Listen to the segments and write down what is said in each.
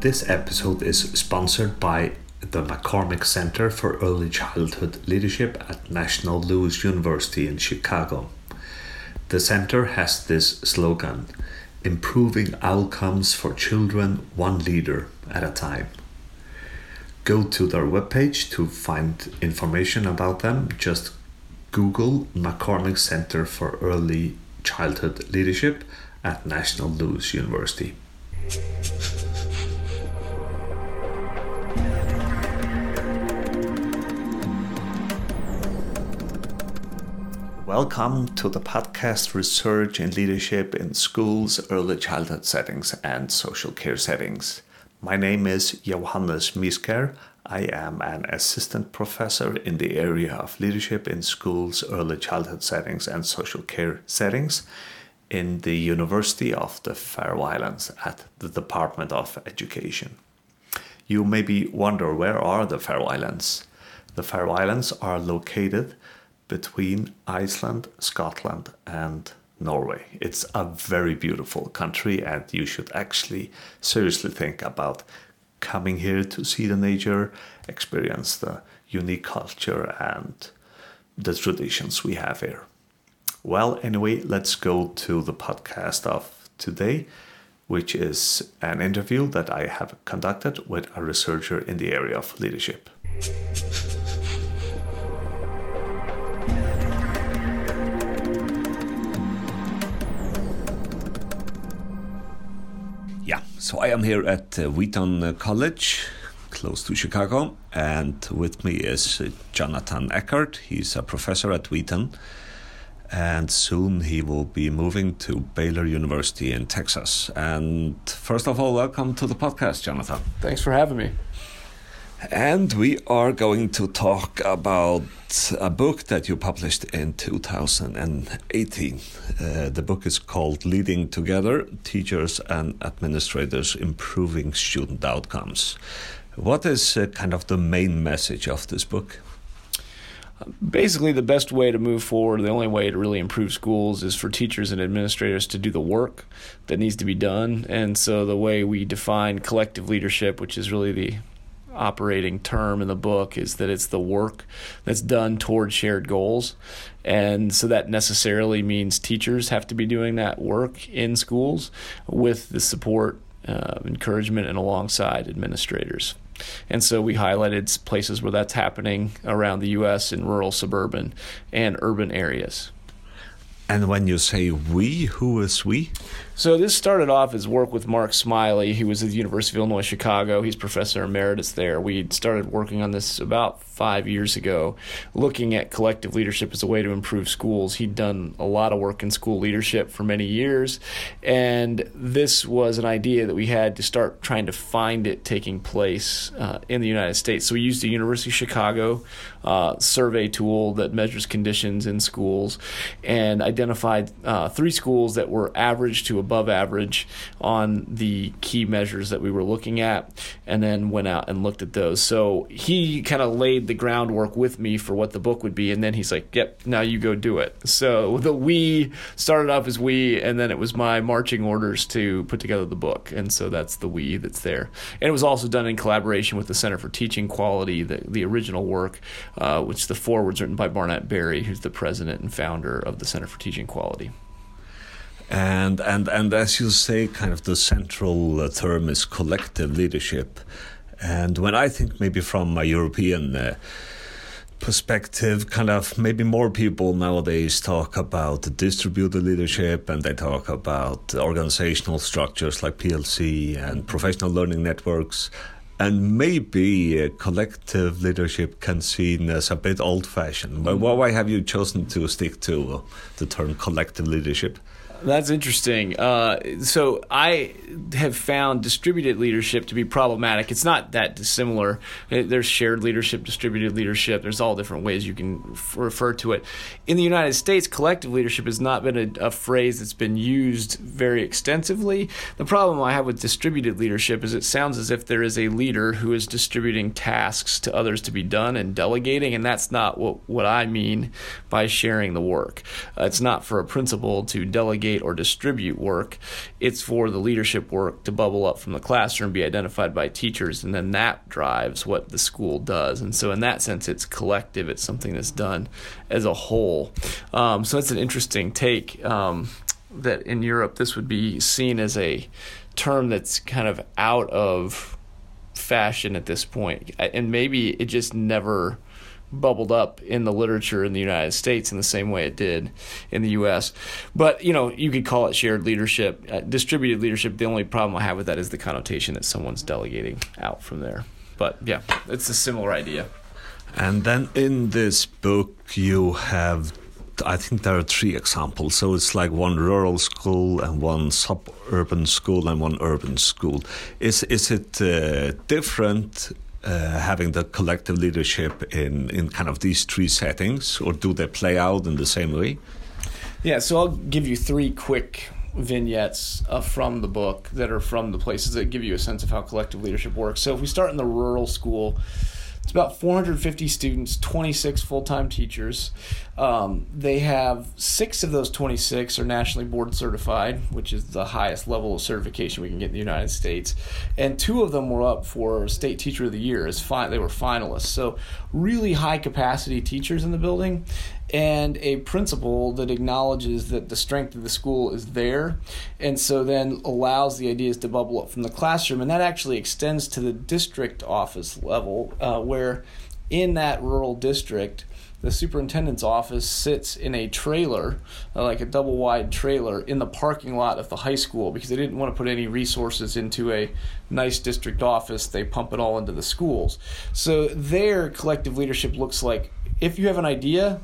This episode is sponsored by the McCormick Center for Early Childhood Leadership at National Louis University in Chicago. The center has this slogan improving outcomes for children one leader at a time. Go to their webpage to find information about them. Just Google McCormick Center for Early Childhood Leadership at National Louis University. Welcome to the podcast Research in Leadership in Schools, Early Childhood Settings, and Social Care Settings. My name is Johannes Misker. I am an assistant professor in the area of leadership in schools, early childhood settings, and social care settings in the University of the Faroe Islands at the Department of Education. You maybe wonder where are the Faroe Islands? The Faroe Islands are located between Iceland, Scotland, and Norway. It's a very beautiful country, and you should actually seriously think about coming here to see the nature, experience the unique culture and the traditions we have here. Well, anyway, let's go to the podcast of today, which is an interview that I have conducted with a researcher in the area of leadership. So I am here at uh, Wheaton College, close to Chicago, and with me is uh, Jonathan Eckert. He's a professor at Wheaton, and soon he will be moving to Baylor University in Texas. And first of all, welcome to the podcast, Jonathan. Thanks for having me. And we are going to talk about a book that you published in 2018. Uh, the book is called Leading Together Teachers and Administrators Improving Student Outcomes. What is uh, kind of the main message of this book? Basically, the best way to move forward, the only way to really improve schools is for teachers and administrators to do the work that needs to be done. And so, the way we define collective leadership, which is really the operating term in the book is that it's the work that's done toward shared goals. And so that necessarily means teachers have to be doing that work in schools with the support, uh, encouragement, and alongside administrators. And so we highlighted places where that's happening around the U.S. in rural, suburban, and urban areas. And when you say we, who is we? So this started off as work with Mark Smylie, who was at the University of Illinois Chicago. He's professor emeritus there. We started working on this about five years ago, looking at collective leadership as a way to improve schools. He'd done a lot of work in school leadership for many years, and this was an idea that we had to start trying to find it taking place uh, in the United States. So we used the University of Chicago uh, survey tool that measures conditions in schools and identified uh, three schools that were average to above average on the key measures that we were looking at, and then went out and looked at those. So he kind of laid the groundwork with me for what the book would be, and then he's like, "Yep, now you go do it." So the we started off as we, and then it was my marching orders to put together the book, and so that's the we that's there. And it was also done in collaboration with the Center for Teaching Quality, the the original work uh, which the foreword's written by Barnett Berry, who's the president and founder of the Center for Teaching Quality. And and and as you say, kind of the central uh, term is collective leadership. And when I think maybe from a European uh, perspective, kind of maybe more people nowadays talk about distributed leadership and they talk about organizational structures like PLC and professional learning networks and maybe uh, collective leadership can seen as a bit old fashioned. But why have you chosen to stick to uh, the term collective leadership? That's interesting. Uh, so I have found distributed leadership to be problematic. It's not that dissimilar. There's shared leadership, distributed leadership. There's all different ways you can refer to it. In the United States, collective leadership has not been a, a, phrase that's been used very extensively. The problem I have with distributed leadership is it sounds as if there is a leader who is distributing tasks to others to be done and delegating, and that's not what, what I mean by sharing the work. Uh, it's not for a principal to delegate or distribute work. It's for the leadership work to bubble up from the classroom, be identified by teachers, and then that drives what the school does. And so, in that sense, it's collective. It's something that's done as a whole. Um, so that's an interesting take. Um, that in Europe, this would be seen as a term that's kind of out of fashion at this point, and maybe it just never bubbled up in the literature in the United States in the same way it did in the U.S. But you know, you could call it shared leadership, uh, distributed leadership. The only problem I have with that is the connotation that someone's delegating out from there. But yeah, it's a similar idea. And then in this book, you have I think there are three examples. So it's like one rural school and one suburban school and one urban school. Is is it uh, different uh, having the collective leadership in in kind of these three settings, or do they play out in the same way? Yeah. So I'll give you three quick vignettes uh, from the book that are from the places that give you a sense of how collective leadership works. So if we start in the rural school it's about 450 students, 26 full time teachers. Um, they have six of those 26 are nationally board certified, which is the highest level of certification we can get in the United States. And two of them were up for State Teacher of the Year as fi- they were finalists. So, really high capacity teachers in the building and a principal that acknowledges that the strength of the school is there and so then allows the ideas to bubble up from the classroom and that actually extends to the district office level uh, where in that rural district the superintendent's office sits in a trailer, uh, like a double wide trailer, in the parking lot of the high school because they didn't want to put any resources into a nice district office. They pump it all into the schools. So their collective leadership looks like if you have an idea,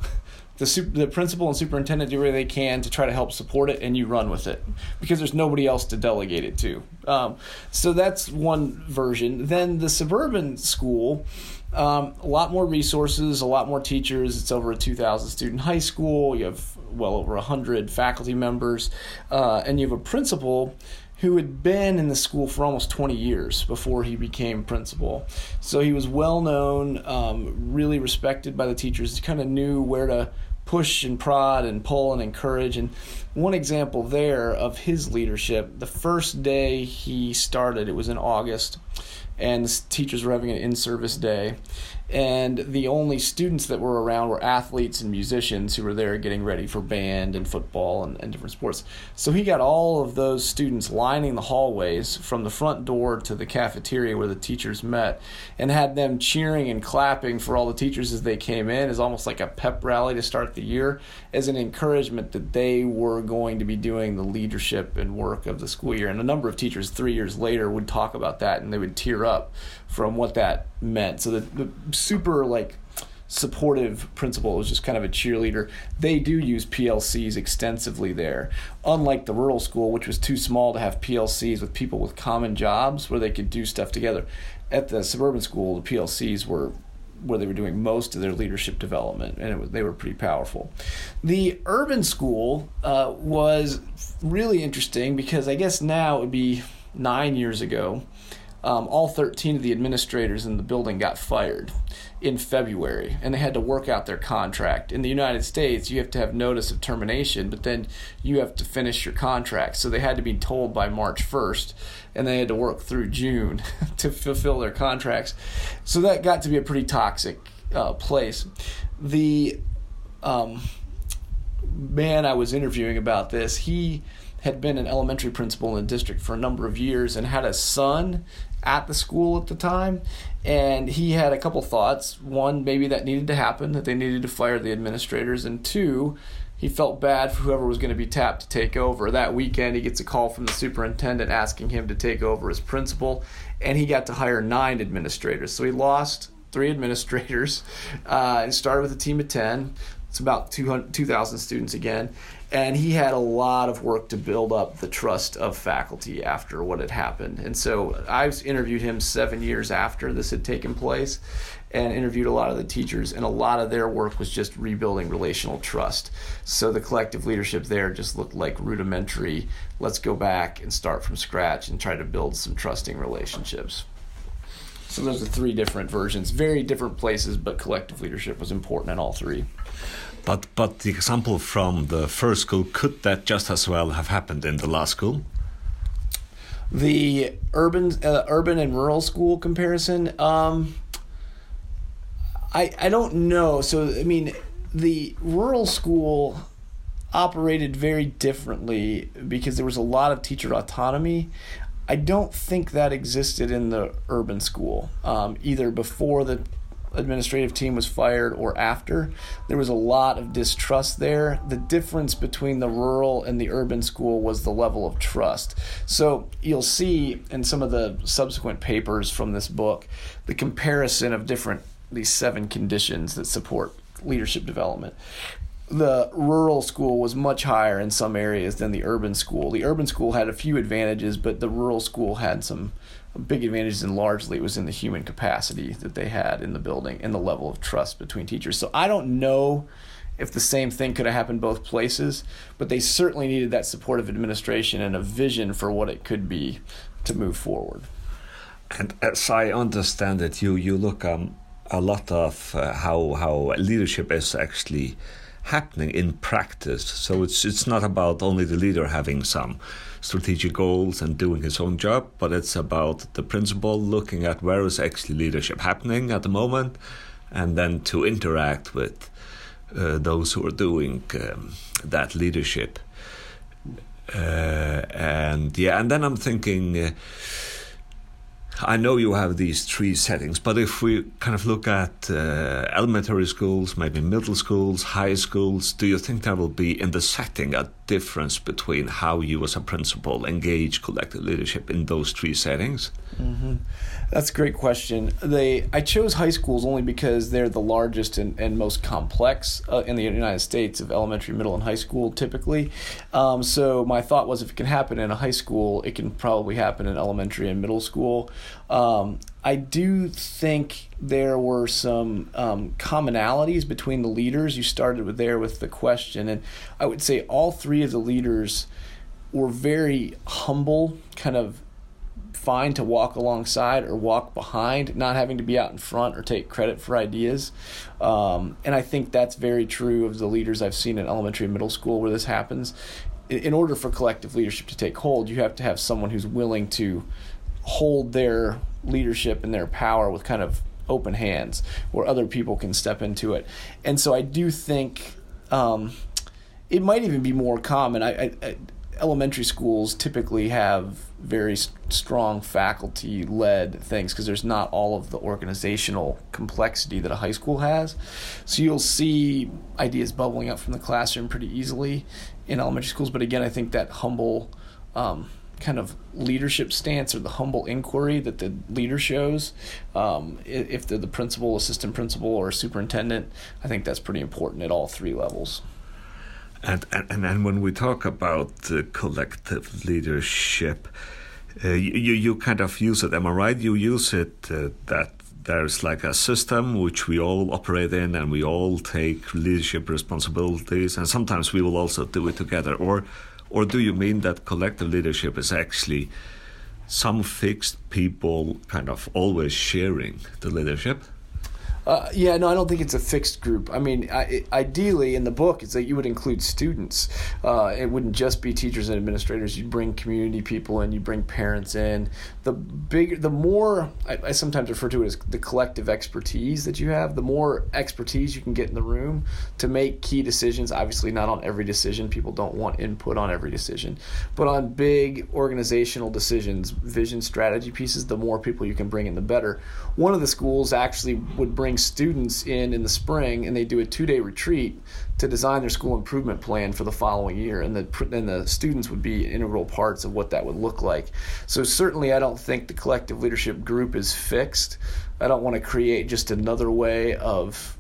the super, the principal and superintendent do whatever they can to try to help support it, and you run with it because there's nobody else to delegate it to. Um, so that's one version. Then the suburban school, um, a lot more resources, a lot more teachers. It's over a 2,000 student high school. You have well over 100 faculty members, uh, and you have a principal who had been in the school for almost 20 years before he became principal. So he was well known, um, really respected by the teachers, kind of knew where to push and prod and pull and encourage. And one example there of his leadership, the first day he started, it was in August, and the teachers were having an in service day and the only students that were around were athletes and musicians who were there getting ready for band and football and, and, different sports. So he got all of those students lining the hallways from the front door to the cafeteria where the teachers met and had them cheering and clapping for all the teachers as they came in as almost like a pep rally to start the year as an encouragement that they were going to be doing the leadership and work of the school year. And a number of teachers three years later would talk about that and they would tear up from what that meant. So the, the super like supportive principal was just kind of a cheerleader. They do use PLCs extensively there. Unlike the rural school, which was too small to have PLCs with people with common jobs where they could do stuff together. At the suburban school, the PLCs were where they were doing most of their leadership development, and was, they were pretty powerful. The urban school uh, was really interesting because I guess now it would be nine years ago um, all 13 of the administrators in the building got fired in February, and they had to work out their contract. In the United States, you have to have notice of termination, but then you have to finish your contract. So they had to be told by March 1st, and they had to work through June to fulfill their contracts. So that got to be a pretty toxic uh, place. The um, man I was interviewing about this, he had been an elementary principal in the district for a number of years and had a son at the school at the time, and he had a couple thoughts. One, maybe that needed to happen, that they needed to fire the administrators, and two, he felt bad for whoever was going to be tapped to take over. That weekend, he gets a call from the superintendent asking him to take over as principal, and he got to hire nine administrators. So he lost three administrators uh, and started with a team of 10. It's about 2,000 students again and he had a lot of work to build up the trust of faculty after what had happened. And so I interviewed him seven years after this had taken place and interviewed a lot of the teachers, and a lot of their work was just rebuilding relational trust. So the collective leadership there just looked like rudimentary. Let's go back and start from scratch and try to build some trusting relationships. So those are three different versions, very different places, but collective leadership was important in all three. But but the example from the first school could that just as well have happened in the last school? The urban uh, urban and rural school comparison. Um, I I don't know. So I mean, the rural school operated very differently because there was a lot of teacher autonomy. I don't think that existed in the urban school, um, either before the administrative team was fired or after. There was a lot of distrust there. The difference between the rural and the urban school was the level of trust. So you'll see in some of the subsequent papers from this book the comparison of different these seven conditions that support leadership development the rural school was much higher in some areas than the urban school. The urban school had a few advantages, but the rural school had some big advantages, and largely it was in the human capacity that they had in the building and the level of trust between teachers. So I don't know if the same thing could have happened both places, but they certainly needed that supportive administration and a vision for what it could be to move forward. And as I understand it, you you look um, a lot of uh, how how leadership is actually happening in practice. So it's it's not about only the leader having some strategic goals and doing his own job, but it's about the principal looking at where is actually leadership happening at the moment, and then to interact with uh, those who are doing um, that leadership. Uh, and yeah, and then I'm thinking. Uh, I know you have these three settings, but if we kind of look at uh, elementary schools, maybe middle schools, high schools, do you think there will be in the setting a difference between how you as a principal engage collective leadership in those three settings? Mm-hmm. That's a great question. They I chose high schools only because they're the largest and, and most complex uh, in the United States of elementary, middle, and high school typically. Um, so my thought was if it can happen in a high school, it can probably happen in elementary and middle school. Um, I do think there were some um, commonalities between the leaders. You started with there with the question, and I would say all three of the leaders were very humble, kind of fine to walk alongside or walk behind, not having to be out in front or take credit for ideas. Um, and I think that's very true of the leaders I've seen in elementary and middle school where this happens. In, order for collective leadership to take hold, you have to have someone who's willing to hold their leadership and their power with kind of open hands where other people can step into it. And so I do think um, it might even be more common. I, I, elementary schools typically have very strong faculty led things because there's not all of the organizational complexity that a high school has. So you'll see ideas bubbling up from the classroom pretty easily in elementary schools. But again, I think that humble um, kind of leadership stance or the humble inquiry that the leader shows, um, if they're the principal, assistant principal, or superintendent, I think that's pretty important at all three levels. And and and when we talk about uh, collective leadership, uh, you you kind of use it. Am I right? You use it uh, that there's like a system which we all operate in, and we all take leadership responsibilities, and sometimes we will also do it together. Or, or do you mean that collective leadership is actually some fixed people kind of always sharing the leadership? Uh, yeah, no, I don't think it's a fixed group. I mean, I, ideally in the book, it's that you would include students. Uh, it wouldn't just be teachers and administrators. You'd bring community people in. You bring parents in. The bigger, the more I, I, sometimes refer to it as the collective expertise that you have. The more expertise you can get in the room to make key decisions. Obviously, not on every decision. People don't want input on every decision, but on big organizational decisions, vision, strategy pieces, the more people you can bring in, the better. One of the schools actually would bring bring students in in the spring and they do a two day retreat to design their school improvement plan for the following year. And the, and the students would be integral parts of what that would look like. So, certainly, I don't think the collective leadership group is fixed. I don't want to create just another way of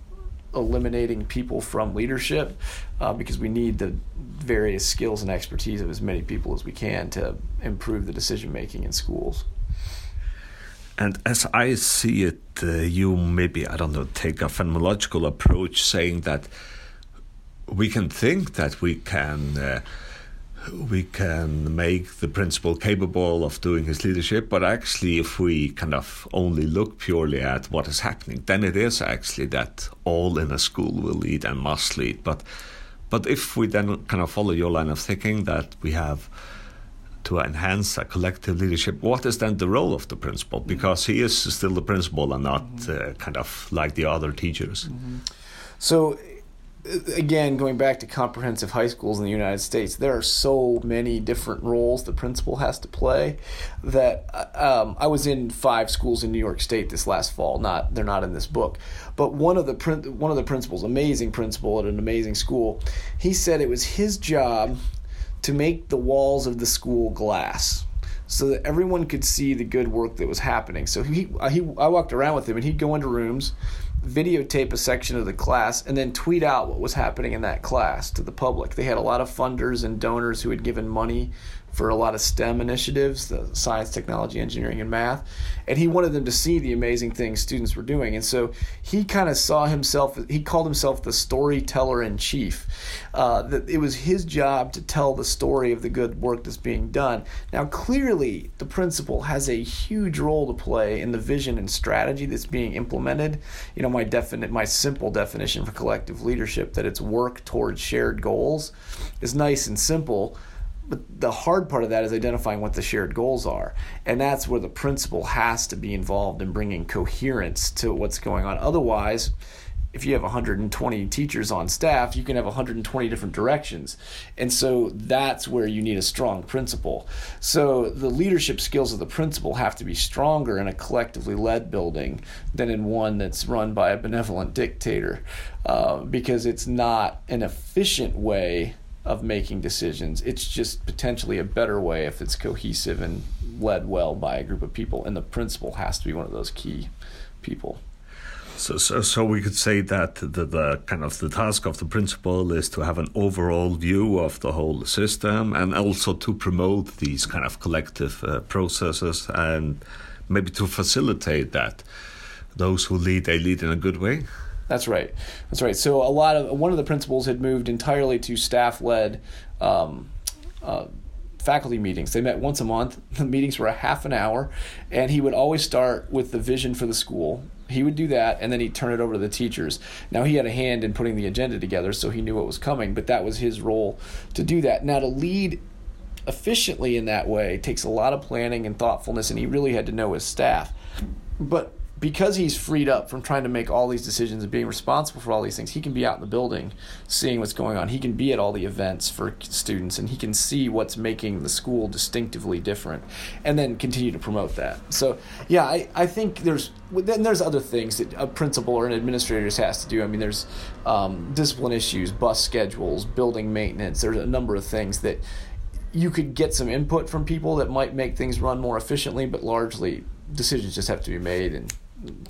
eliminating people from leadership uh, because we need the various skills and expertise of as many people as we can to improve the decision making in schools. And as I see it, uh, you maybe, I don't know, take a phenomenological approach saying that we can think that we can uh, we can make the principal capable of doing his leadership, but actually, if we kind of only look purely at what is happening, then it is actually that all in a school will lead and must lead. But, but if we then kind of follow your line of thinking that we have to enhance a collective leadership, what is then the role of the principal? Because he is still the principal and not uh, kind of like the other teachers. Mm-hmm. So again, going back to comprehensive high schools in the United States, there are so many different roles the principal has to play that um, I was in five schools in New York State this last fall. Not they're not in this book, but one of the one of the principals, amazing principal at an amazing school, he said it was his job to make the walls of the school glass so that everyone could see the good work that was happening. So he, uh, he I walked around with him and he'd go into rooms videotape a section of the class and then tweet out what was happening in that class to the public. They had a lot of funders and donors who had given money for a lot of STEM initiatives, the science, technology, engineering, and math. And he wanted them to see the amazing things students were doing. And so he kind of saw himself, he called himself the storyteller in chief. Uh, that it was his job to tell the story of the good work that's being done. Now, clearly, the principal has a huge role to play in the vision and strategy that's being implemented. You know, my definite, my simple definition for collective leadership that it's work towards shared goals is nice and simple but the hard part of that is identifying what the shared goals are. And that's where the principal has to be involved in bringing coherence to what's going on. Otherwise, if you have 120 teachers on staff, you can have 120 different directions. And so that's where you need a strong principal. So the leadership skills of the principal have to be stronger in a collectively led building than in one that's run by a benevolent dictator uh, because it's not an efficient way of making decisions. It's just potentially a better way if it's cohesive and led well by a group of people. And the principal has to be one of those key people. So, so, so we could say that the, the kind of the task of the principal is to have an overall view of the whole system and also to promote these kind of collective uh, processes and maybe to facilitate that those who lead they lead in a good way. That's right. That's right. So a lot of one of the principals had moved entirely to staff-led um, uh, faculty meetings. They met once a month. The meetings were a half an hour, and he would always start with the vision for the school. He would do that, and then he'd turn it over to the teachers. Now he had a hand in putting the agenda together, so he knew what was coming. But that was his role to do that. Now to lead efficiently in that way takes a lot of planning and thoughtfulness, and he really had to know his staff. But because he's freed up from trying to make all these decisions and being responsible for all these things, he can be out in the building seeing what's going on. He can be at all the events for students and he can see what's making the school distinctively different and then continue to promote that. So, yeah, I, I think there's then there's other things that a principal or an administrator has to do. I mean, there's um, discipline issues, bus schedules, building maintenance. There's a number of things that you could get some input from people that might make things run more efficiently, but largely decisions just have to be made and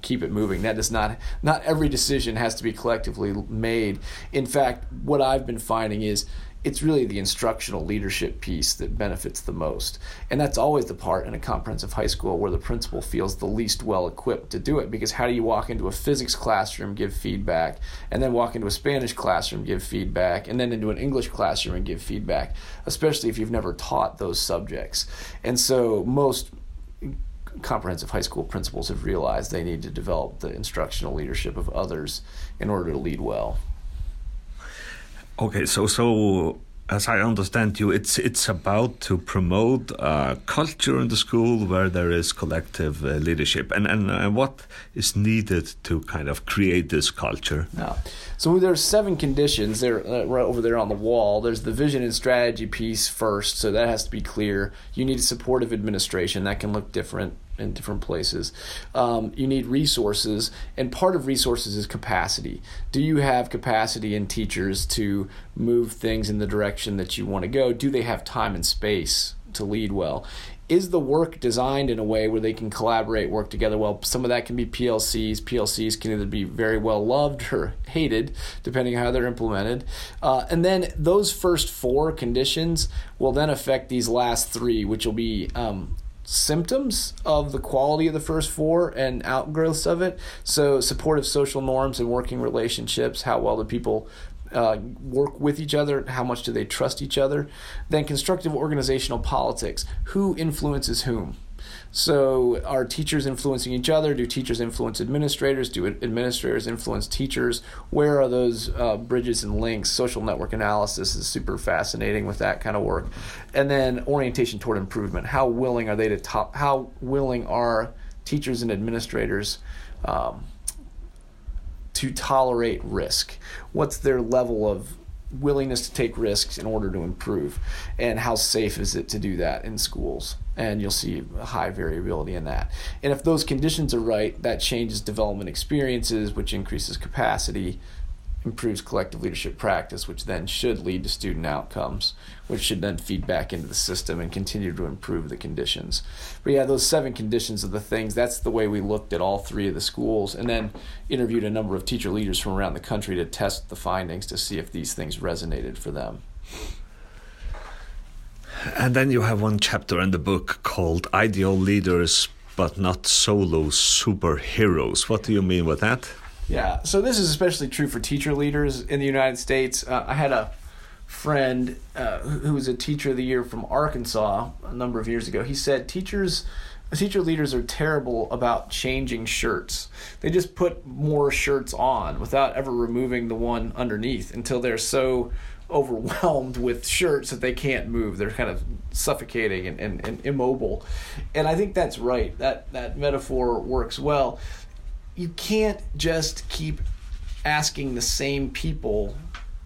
keep it moving. That does not not every decision has to be collectively made. In fact, what I've been finding is it's really the instructional leadership piece that benefits the most. And that's always the part in a comprehensive high school where the principal feels the least well equipped to do it because how do you walk into a physics classroom, give feedback, and then walk into a Spanish classroom, give feedback, and then into an English classroom and give feedback, especially if you've never taught those subjects. And so most comprehensive high school principals have realized they need to develop the instructional leadership of others in order to lead well. Okay, so so as I understand you, it's it's about to promote a culture in the school where there is collective uh, leadership, and and uh, what is needed to kind of create this culture. Yeah. So there's seven conditions. They're uh, right over there on the wall. There's the vision and strategy piece first, so that has to be clear. You need a supportive administration that can look different in different places. Um, you need resources, and part of resources is capacity. Do you have capacity in teachers to move things in the direction that you want to go? Do they have time and space to lead well? Is the work designed in a way where they can collaborate, work together well? Some of that can be PLCs. PLCs can either be very well loved or hated, depending on how they're implemented. Uh, and then those first four conditions will then affect these last three, which will be um, symptoms of the quality of the first four and outgrowths of it. So, supportive social norms and working relationships, how well do people uh, work with each other? How much do they trust each other? Then constructive organizational politics. Who influences whom? So, are teachers influencing each other? Do teachers influence administrators? Do administrators influence teachers? Where are those uh, bridges and links? Social network analysis is super fascinating with that kind of work. And then orientation toward improvement. How willing are they to top? How willing are teachers and administrators? Um, to tolerate risk? What's their level of willingness to take risks in order to improve? And how safe is it to do that in schools? And you'll see high variability in that. And if those conditions are right, that changes development experiences, which increases capacity, improves collective leadership practice, which then should lead to student outcomes, which should then feed back into the system and continue to improve the conditions. But yeah, those seven conditions are the things. That's the way we looked at all three of the schools, and then interviewed a number of teacher leaders from around the country to test the findings to see if these things resonated for them. And then you have one chapter in the book called Ideal Leaders but Not Solo Superheroes. What do you mean with that? Yeah, so this is especially true for teacher leaders in the United States. Uh, I had a friend uh, who was a teacher of the year from Arkansas a number of years ago. He said teachers teacher leaders are terrible about changing shirts. They just put more shirts on without ever removing the one underneath until they're so overwhelmed with shirts that they can't move. They're kind of suffocating and, and, and immobile. And I think that's right. That that metaphor works well you can't just keep asking the same people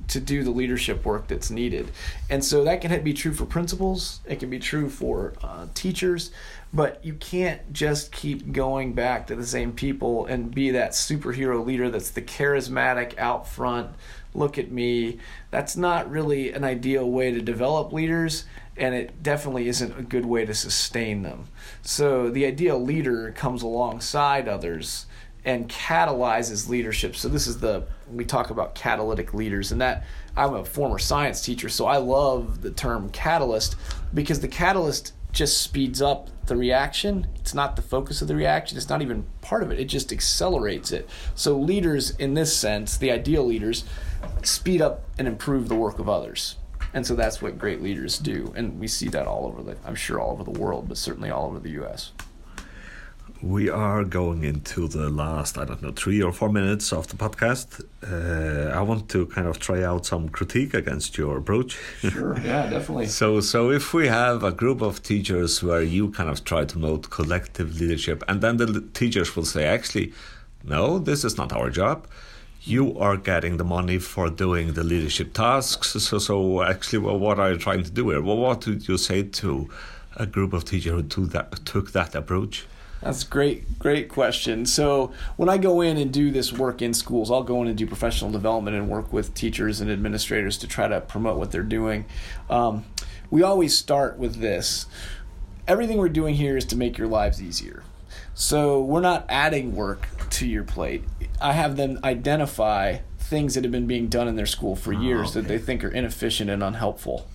to do the leadership work that's needed. And so that can be true for principals, it can be true for uh, teachers, but you can't just keep going back to the same people and be that superhero leader that's the charismatic out front, look at me. That's not really an ideal way to develop leaders. And it definitely isn't a good way to sustain them. So, the ideal leader comes alongside others and catalyzes leadership. So this is the we talk about catalytic leaders, and that I'm a former science teacher, so I love the term catalyst because the catalyst just speeds up the reaction. It's not the focus of the reaction. It's not even part of it. It just accelerates it. So leaders, in this sense, the ideal leaders, speed up and improve the work of others. And so that's what great leaders do, and we see that all over the I'm sure all over the world, but certainly all over the U.S we are going into the last, I don't know, three or four minutes of the podcast. Uh, I want to kind of try out some critique against your approach. Sure, yeah, definitely. so, so if we have a group of teachers where you kind of try to promote collective leadership, and then the teachers will say, actually, no, this is not our job. You are getting the money for doing the leadership tasks. So, so actually, well, what are you trying to do here? Well, what would you say to a group of teachers who took that, took that approach? That's great, great question. So when I go in and do this work in schools, I'll go in and do professional development and work with teachers and administrators to try to promote what they're doing. Um, we always start with this. Everything we're doing here is to make your lives easier. So we're not adding work to your plate. I have them identify things that have been being done in their school for oh, years oh, okay. that they think are inefficient and unhelpful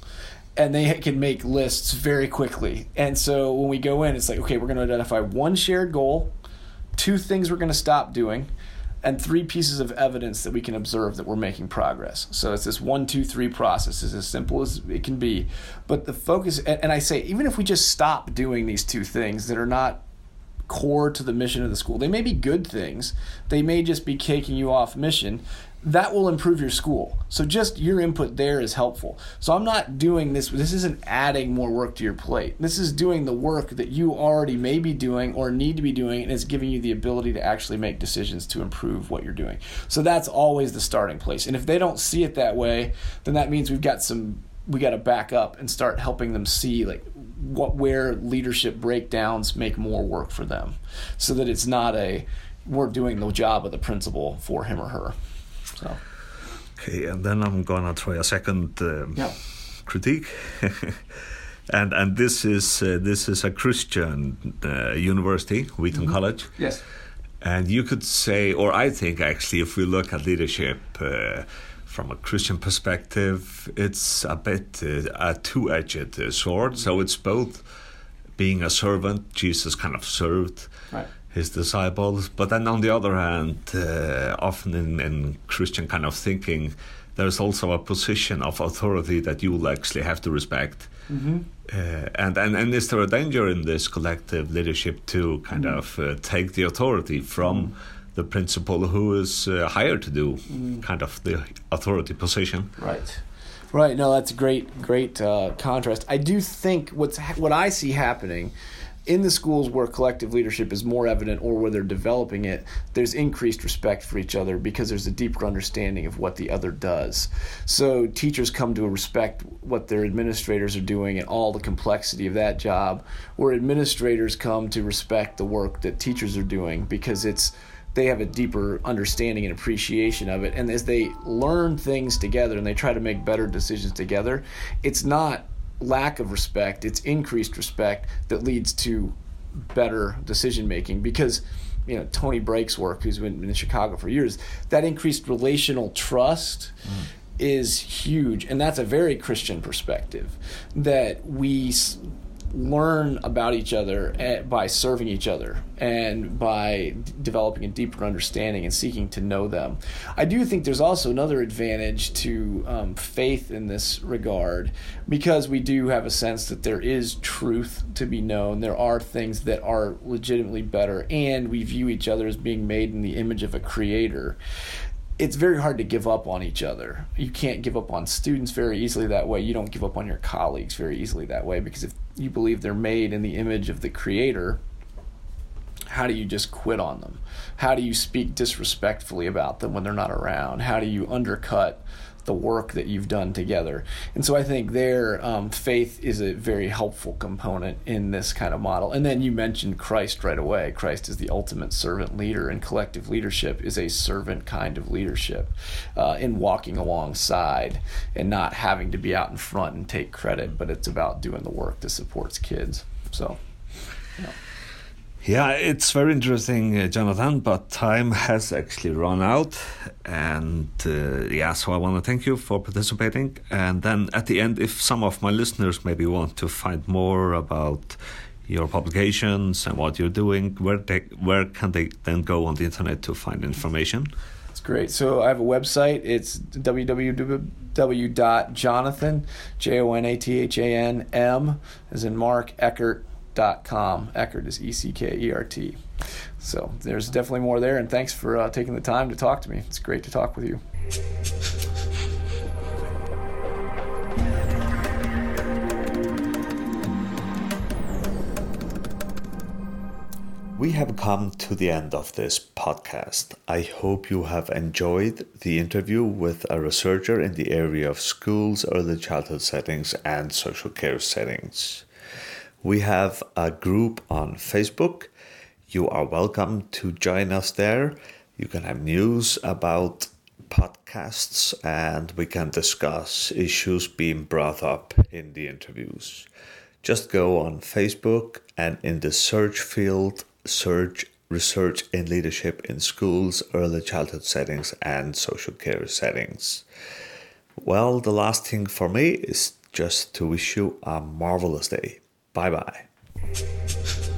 and they can make lists very quickly. And so when we go in, it's like, okay, we're going to identify one shared goal, two things we're going to stop doing, and three pieces of evidence that we can observe that we're making progress. So it's this one, two, three process. It's as simple as it can be. But the focus, and I say, even if we just stop doing these two things that are not core to the mission of the school, they may be good things, they may just be taking you off mission that will improve your school. So just your input there is helpful. So I'm not doing this, this isn't adding more work to your plate. This is doing the work that you already may be doing or need to be doing, and it's giving you the ability to actually make decisions to improve what you're doing. So that's always the starting place. And if they don't see it that way, then that means we've got some we got to back up and start helping them see like what where leadership breakdowns make more work for them so that it's not a we're doing the job of the principal for him or her so. Okay, and then I'm gonna try a second um, yeah. critique. and and this is uh, this is a Christian uh, university, Wheaton mm-hmm. College. Yes. And you could say, or I think actually, if we look at leadership uh, from a Christian perspective, it's a bit uh, a two-edged uh, sword. Mm-hmm. So it's both being a servant. Jesus kind of served. Right his disciples. But then on the other hand, uh, often in, in Christian kind of thinking, there's also a position of authority that you will actually have to respect. Mm-hmm. Uh, and, and and is there a danger in this collective leadership to kind mm-hmm. of uh, take the authority from mm-hmm. The principal who is uh, hired to do mm-hmm. kind of the authority position? Right. Right. No, that's a great, great uh, contrast. I do think what's what I see happening in the schools where collective leadership is more evident or where they're developing it, there's increased respect for each other because there's a deeper understanding of what the other does. So teachers come to respect what their administrators are doing and all the complexity of that job, where administrators come to respect the work that teachers are doing because it's they have a deeper understanding and appreciation of it. And as they learn things together and they try to make better decisions together, it's not lack of respect, it's increased respect that leads to better decision making because you know Tony Bryk's work, who's been in Chicago for years, that increased relational trust mm. is huge, and that's a very Christian perspective that we learn about each other by serving each other and by d- developing a deeper understanding and seeking to know them. I do think there's also another advantage to um, faith in this regard because we do have a sense that there is truth to be known. There are things that are legitimately better, and we view each other as being made in the image of a creator it's very hard to give up on each other. You can't give up on students very easily that way. You don't give up on your colleagues very easily that way because if you believe they're made in the image of the creator, how do you just quit on them? How do you speak disrespectfully about them when they're not around? How do you undercut the work that you've done together. And so I think their um, faith is a very helpful component in this kind of model. And then you mentioned Christ right away. Christ is the ultimate servant leader, and collective leadership is a servant kind of leadership uh, in walking alongside and not having to be out in front and take credit, but it's about doing the work that supports kids. So, yeah. Yeah, it's very interesting, uh, Jonathan, but time has actually run out. And uh, yeah, so I want to thank you for participating. And then at the end, if some of my listeners maybe want to find more about your publications and what you're doing, where, they, where can they then go on the internet to find information? It's great. So I have a website. It's www.jonathan, J O N A T H A N M, as in Mark Eckert com. Eckert is E C K E R T. So there's definitely more there, and thanks for uh, taking the time to talk to me. It's great to talk with you. We have come to the end of this podcast. I hope you have enjoyed the interview with a researcher in the area of schools, early childhood settings, and social care settings. We have a group on Facebook. You are welcome to join us there. You can have news about podcasts and we can discuss issues being brought up in the interviews. Just go on Facebook and in the search field, search research in leadership in schools, early childhood settings, and social care settings. Well, the last thing for me is just to wish you a marvelous day. Bye bye.